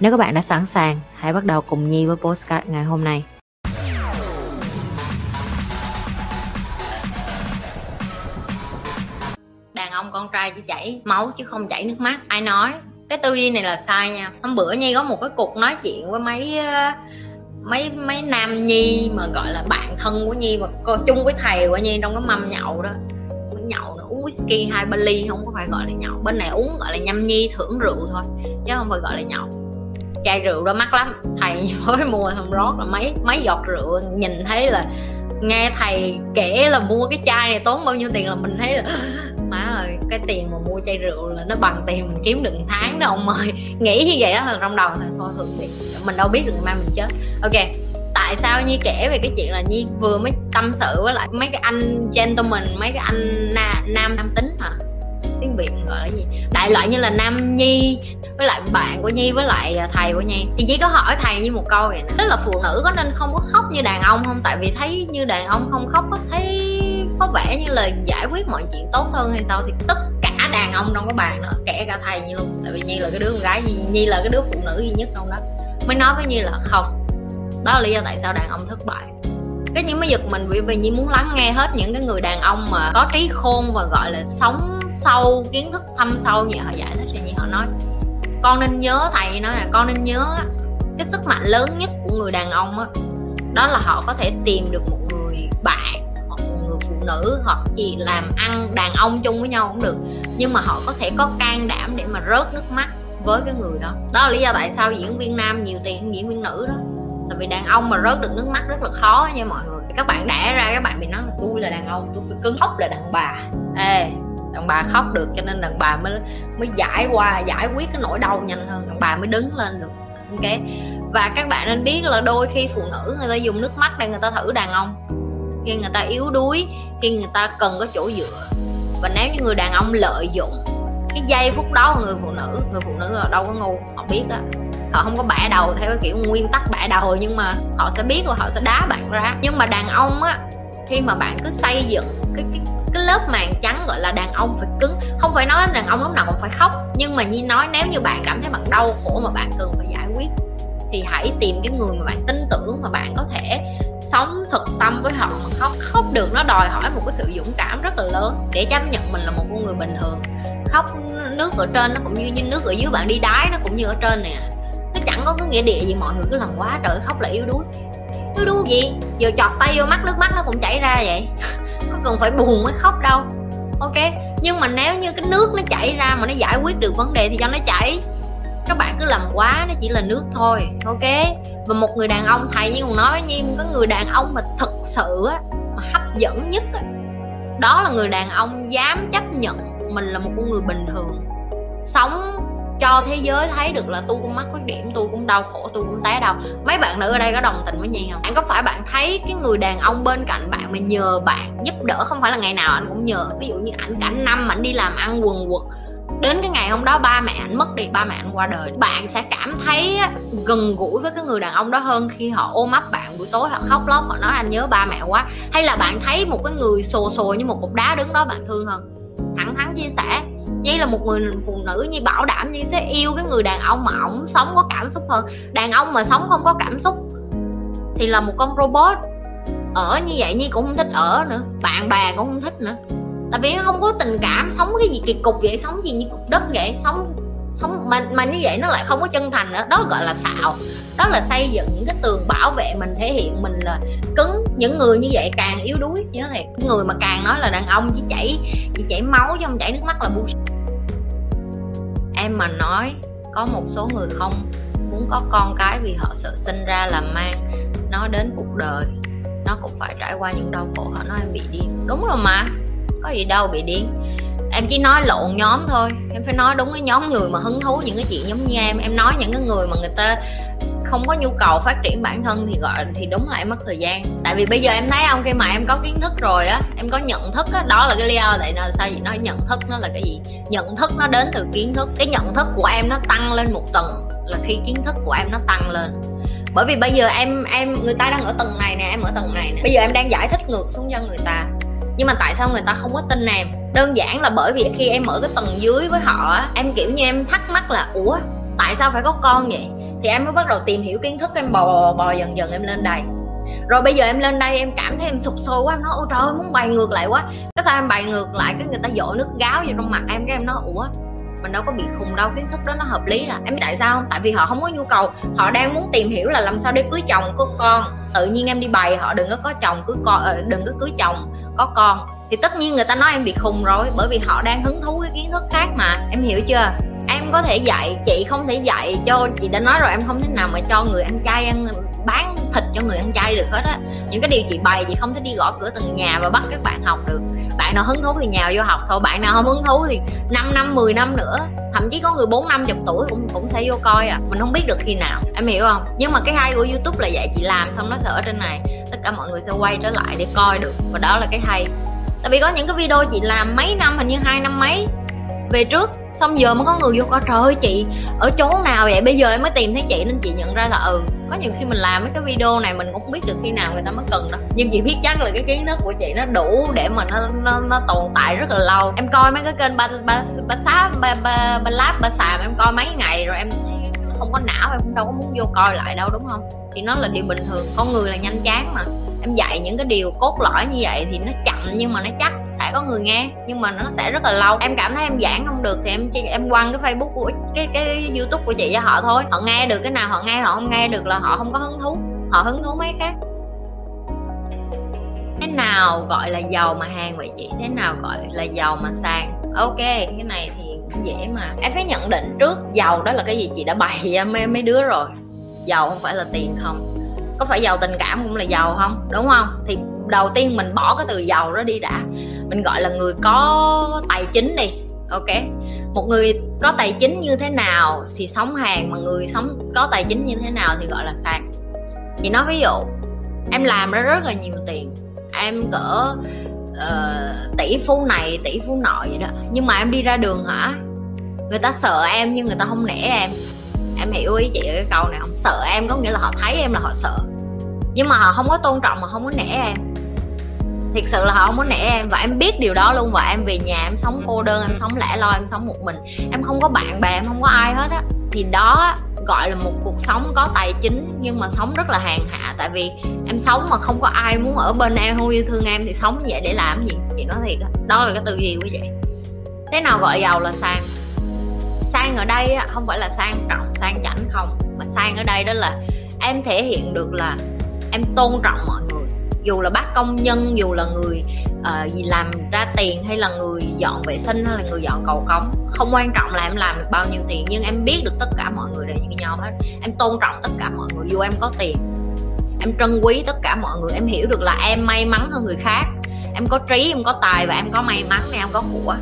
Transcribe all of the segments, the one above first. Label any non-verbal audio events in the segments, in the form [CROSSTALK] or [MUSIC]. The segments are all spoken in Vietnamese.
Nếu các bạn đã sẵn sàng, hãy bắt đầu cùng Nhi với postcard ngày hôm nay. đàn ông con trai chỉ chảy máu chứ không chảy nước mắt. Ai nói? Cái tư duy này là sai nha. Hôm bữa nhi có một cái cuộc nói chuyện với mấy ờ, mấy mấy nam nhi mà gọi là bạn thân của nhi mà co chung với thầy của nhi trong cái mâm nhậu đó. Cái nhậu nó uống whisky hai ba ly không có phải gọi là nhậu. Bên này uống gọi là nhâm nhi thưởng rượu thôi chứ không phải gọi là nhậu chai rượu đó mắc lắm. Thầy [LAUGHS] mới mua thằng rót là mấy mấy giọt rượu nhìn thấy là nghe thầy kể là mua cái chai này tốn bao nhiêu tiền là mình thấy là má ơi cái tiền mà mua chai rượu là nó bằng tiền mình kiếm được tháng đó ông ơi. [LAUGHS] Nghĩ như vậy đó thôi trong đầu thôi thôi hưởng đi mình đâu biết được ngày mai mình chết. Ok tại sao nhi kể về cái chuyện là nhi vừa mới tâm sự với lại mấy cái anh gentleman mấy cái anh na, nam nam tính hả? Tiếng việt gọi là gì? Đại loại như là nam nhi với lại bạn của nhi với lại thầy của nhi. Thì chỉ có hỏi thầy như một câu vậy nè tức là phụ nữ có nên không có khóc như đàn ông không? Tại vì thấy như đàn ông không khóc á thấy có vẻ như là giải quyết mọi chuyện tốt hơn hay sao thì tất cả đàn ông trong cái bàn đó kể cả thầy như luôn. Tại vì nhi là cái đứa con gái nhi, nhi là cái đứa phụ nữ duy nhất trong đó. Mới nói với nhi là không. Đó là lý do tại sao đàn ông thất bại cái những mới giật mình vì vì nhi muốn lắng nghe hết những cái người đàn ông mà có trí khôn và gọi là sống sâu, kiến thức thâm sâu như họ giải thích cho như họ nói, con nên nhớ thầy nói là con nên nhớ cái sức mạnh lớn nhất của người đàn ông á, đó là họ có thể tìm được một người bạn, hoặc một người phụ nữ, hoặc gì làm ăn đàn ông chung với nhau cũng được, nhưng mà họ có thể có can đảm để mà rớt nước mắt với cái người đó. Đó là lý do tại sao diễn viên nam nhiều tiền hơn diễn viên nữ đó vì đàn ông mà rớt được nước mắt rất là khó nha mọi người. Các bạn đẻ ra, các bạn bị nói là tôi là đàn ông, tôi phải cứng khóc là đàn bà. Ê, đàn bà khóc được cho nên đàn bà mới mới giải qua, giải quyết cái nỗi đau nhanh hơn, đàn bà mới đứng lên được. Ok? Và các bạn nên biết là đôi khi phụ nữ người ta dùng nước mắt để người ta thử đàn ông. Khi người ta yếu đuối, khi người ta cần có chỗ dựa. Và nếu như người đàn ông lợi dụng cái giây phút đó của người phụ nữ, người phụ nữ là đâu có ngu họ biết á họ không có bẻ đầu theo cái kiểu nguyên tắc bẻ đầu nhưng mà họ sẽ biết và họ sẽ đá bạn ra. Nhưng mà đàn ông á khi mà bạn cứ xây dựng cái cái cái lớp màng trắng gọi là đàn ông phải cứng không phải nói đàn ông lúc nào cũng phải khóc nhưng mà như nói nếu như bạn cảm thấy bạn đau khổ mà bạn cần phải giải quyết thì hãy tìm cái người mà bạn tin tưởng mà bạn có thể sống thực tâm với họ mà khóc. Khóc được nó đòi hỏi một cái sự dũng cảm rất là lớn để chấp nhận mình là một con người bình thường. Khóc nước ở trên nó cũng như, như nước ở dưới bạn đi đái nó cũng như ở trên nè chẳng có cái nghĩa địa gì, mọi người cứ làm quá trời khóc là yếu đuối. Yếu đuối gì? Giờ chọt tay vô mắt, nước mắt nó cũng chảy ra vậy. [LAUGHS] Có cần phải buồn mới khóc đâu. Ok, nhưng mà nếu như cái nước nó chảy ra mà nó giải quyết được vấn đề thì cho nó chảy. Các bạn cứ làm quá, nó chỉ là nước thôi. Ok, và một người đàn ông thầy như còn nói với nhi có người đàn ông mà thật sự á, mà hấp dẫn nhất á, đó là người đàn ông dám chấp nhận mình là một con người bình thường. Sống cho thế giới thấy được là tôi cũng mắc khuyết điểm, tôi cũng đau khổ, tôi cũng té đau. Mấy bạn nữ ở đây có đồng tình với nhi không? Anh có phải bạn thấy cái người đàn ông bên cạnh bạn mà nhờ bạn giúp đỡ? Không phải là ngày nào anh cũng nhờ. Ví dụ như ảnh cả năm ảnh đi làm ăn quần quật. Đến cái ngày hôm đó ba mẹ anh mất đi, ba mẹ anh qua đời. Bạn sẽ cảm thấy gần gũi với cái người đàn ông đó hơn khi họ ôm ấp bạn buổi tối, họ khóc lóc, họ nói anh nhớ ba mẹ quá. Hay là bạn thấy một cái người xồ xồ như một cục đá đứng đó bạn thương hơn? Thẳng thắn chia sẻ. Nhi là một người phụ nữ Nhi bảo đảm Nhi sẽ yêu cái người đàn ông mà ổng sống có cảm xúc hơn. Đàn ông mà sống không có cảm xúc Thì là một con robot Ở như vậy Nhi cũng không thích ở nữa Bạn bè cũng không thích nữa. Tại vì nó không có tình cảm Sống cái gì kỳ cục vậy Sống gì như cục đất vậy Sống sống mà, mà như vậy nó lại không có chân thành nữa. Đó gọi là xạo đó là xây dựng những cái tường bảo vệ mình thể hiện mình là cứng. Những người như vậy càng yếu đuối nhớ thiệt. Người mà càng nói là đàn ông chỉ chảy chỉ chảy máu chứ không chảy nước mắt là bullshit mà nói, có một số người không muốn có con cái vì họ sợ sinh ra là mang nó đến cuộc đời. Nó cũng phải trải qua những đau khổ, họ nói em bị điên. Đúng rồi mà, có gì đâu bị điên. Em chỉ nói lộn nhóm thôi, em phải nói đúng cái nhóm người mà hứng thú, những cái chuyện giống như em. Em nói những cái người mà người ta không có nhu cầu phát triển bản thân thì gọi thì đúng là em mất thời gian. Tại vì bây giờ em thấy không, khi mà em có kiến thức rồi á, em có nhận thức á, đó là cái lý do tại sao vậy? Nói nhận thức nó là cái gì? Nhận thức nó đến từ kiến thức. Cái nhận thức của em nó tăng lên một tầng là khi kiến thức của em nó tăng lên. Bởi vì bây giờ em em, người ta đang ở tầng này nè, em ở tầng này nè. Bây giờ em đang giải thích ngược xuống cho người ta. Nhưng mà tại sao người ta không có tin em? Đơn giản là bởi vì khi em ở cái tầng dưới với họ em kiểu như em thắc mắc là, ủa, tại sao phải có con vậy? Thì em mới bắt đầu tìm hiểu kiến thức em bò bò, bò dần dần em lên đây. Rồi bây giờ em lên đây em cảm thấy em sụp sôi quá em nói ôi trời ơi muốn bày ngược lại quá. Cái sao em bày ngược lại cái người ta dội nước gáo vô trong mặt em cái em nói ủa mình đâu có bị khùng đâu kiến thức đó nó hợp lý là em tại sao không? Tại vì họ không có nhu cầu họ đang muốn tìm hiểu là làm sao để cưới chồng có con. Tự nhiên em đi bày họ đừng có có chồng cưới con ờ, đừng có cưới chồng có con. Thì tất nhiên người ta nói em bị khùng rồi bởi vì họ đang hứng thú cái kiến thức khác mà. Em hiểu chưa? Em có thể dạy, chị không thể dạy cho, chị đã nói rồi, em không thể nào mà cho người ăn chay ăn, bán thịt cho người ăn chay được hết á. Những cái điều chị bày, chị không thể đi gõ cửa từng nhà và bắt các bạn học được. Bạn nào hứng thú thì nhào vô học thôi, bạn nào không hứng thú thì 5 năm 10 năm nữa, thậm chí có người bốn năm, chục tuổi cũng cũng sẽ vô coi à. Mình không biết được khi nào, em hiểu không? Nhưng mà cái hay của youtube là dạy chị làm xong nó sẽ ở trên này. Tất cả mọi người sẽ quay trở lại để coi được, và đó là cái hay. Tại vì có những cái video chị làm mấy năm, hình như hai năm mấy về trước. Xong giờ mới có người vô coi trời ơi chị ở chỗ nào vậy? Bây giờ em mới tìm thấy chị nên chị nhận ra là ừ có nhiều khi mình làm mấy cái video này mình cũng không biết được khi nào người ta mới cần đâu. Nhưng chị biết chắc là cái kiến thức của chị nó đủ để mà nó nó, nó tồn tại rất là lâu. Em coi mấy cái kênh ba ba ba sá ba ba ba láp ba xàm em coi mấy ngày rồi em không có não em cũng đâu có muốn vô coi lại đâu đúng không? Thì nó là điều bình thường con người là nhanh chán mà. Em dạy những cái điều cốt lõi như vậy thì nó chậm nhưng mà nó chắc sẽ có người nghe, nhưng mà nó sẽ rất là lâu. Em cảm thấy em giảng không được thì em em quăng cái facebook của cái cái youtube của chị cho họ thôi. Họ nghe được cái nào họ nghe, họ không nghe được là họ không có hứng thú. Họ hứng thú mấy khác. Thế nào gọi là giàu mà hàng vậy chị? Thế nào gọi là giàu mà sang? Ok, cái này thì dễ mà. Em phải nhận định trước, giàu đó là cái gì chị? Đã bày ra mấy mấy đứa rồi. Giàu không phải là tiền không? Có phải giàu tình cảm cũng là giàu không? Đúng không? Thì đầu tiên mình bỏ cái từ giàu đó đi đã. Mình gọi là người có tài chính đi ok? Một người có tài chính như thế nào thì sống hàng mà người sống có tài chính như thế nào thì gọi là sàn. chị nói ví dụ em làm ra rất là nhiều tiền em cỡ uh, tỷ phú này tỷ phú nọ vậy đó. Nhưng mà em đi ra đường hả? Người ta sợ em nhưng người ta không nể em. Em hiểu ý chị cái câu này không? Sợ em có nghĩa là họ thấy em là họ sợ. Nhưng mà họ không có tôn trọng mà không có nể em thiệt sự là họ không muốn nể em và em biết điều đó luôn và em về nhà em sống cô đơn em sống lẻ loi em sống một mình. Em không có bạn bè em không có ai hết á. Thì đó gọi là một cuộc sống có tài chính nhưng mà sống rất là hàng hạ. Tại vì em sống mà không có ai muốn ở bên em không yêu thương em thì sống như vậy để làm gì? Chị nói thiệt đó, đó là cái tư duy của chị. Thế nào gọi giàu là sang? Sang ở đây không phải là sang trọng sang chảnh không. Mà sang ở đây đó là em thể hiện được là em tôn trọng mọi người dù là bác công nhân dù là người uh, gì làm ra tiền hay là người dọn vệ sinh hay là người dọn cầu cống không quan trọng là em làm được bao nhiêu tiền nhưng em biết được tất cả mọi người đều như nhau hết. Em tôn trọng tất cả mọi người dù em có tiền em trân quý tất cả mọi người em hiểu được là em may mắn hơn người khác. Em có trí em có tài và em có may mắn em có của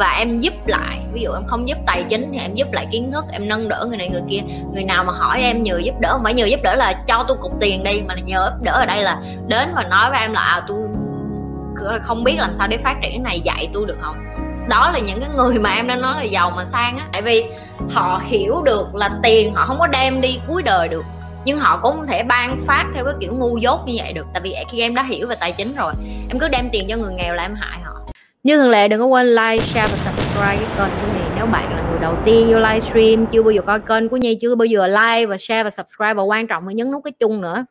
và em giúp lại. Ví dụ em không giúp tài chính thì em giúp lại kiến thức, em nâng đỡ người này người kia. Người nào mà hỏi em nhờ giúp đỡ, không phải nhờ giúp đỡ là cho tôi cục tiền đi, mà là nhờ giúp đỡ ở đây là đến và nói với em là à tôi không biết làm sao để phát triển cái này, dạy tôi được không? Đó là những cái người mà em đã nói là giàu mà sang á. Tại vì họ hiểu được là tiền họ không có đem đi cuối đời được, nhưng họ cũng không thể ban phát theo cái kiểu ngu dốt như vậy được. Tại vì khi em đã hiểu về tài chính rồi. Em cứ đem tiền cho người nghèo là em hại họ như thường lệ đừng có quên like, share và subscribe cái kênh của Nhi Nếu bạn là người đầu tiên vô livestream Chưa bao giờ coi kênh của Nhi Chưa bao giờ like và share và subscribe. Và quan trọng là nhấn nút cái chung nữa.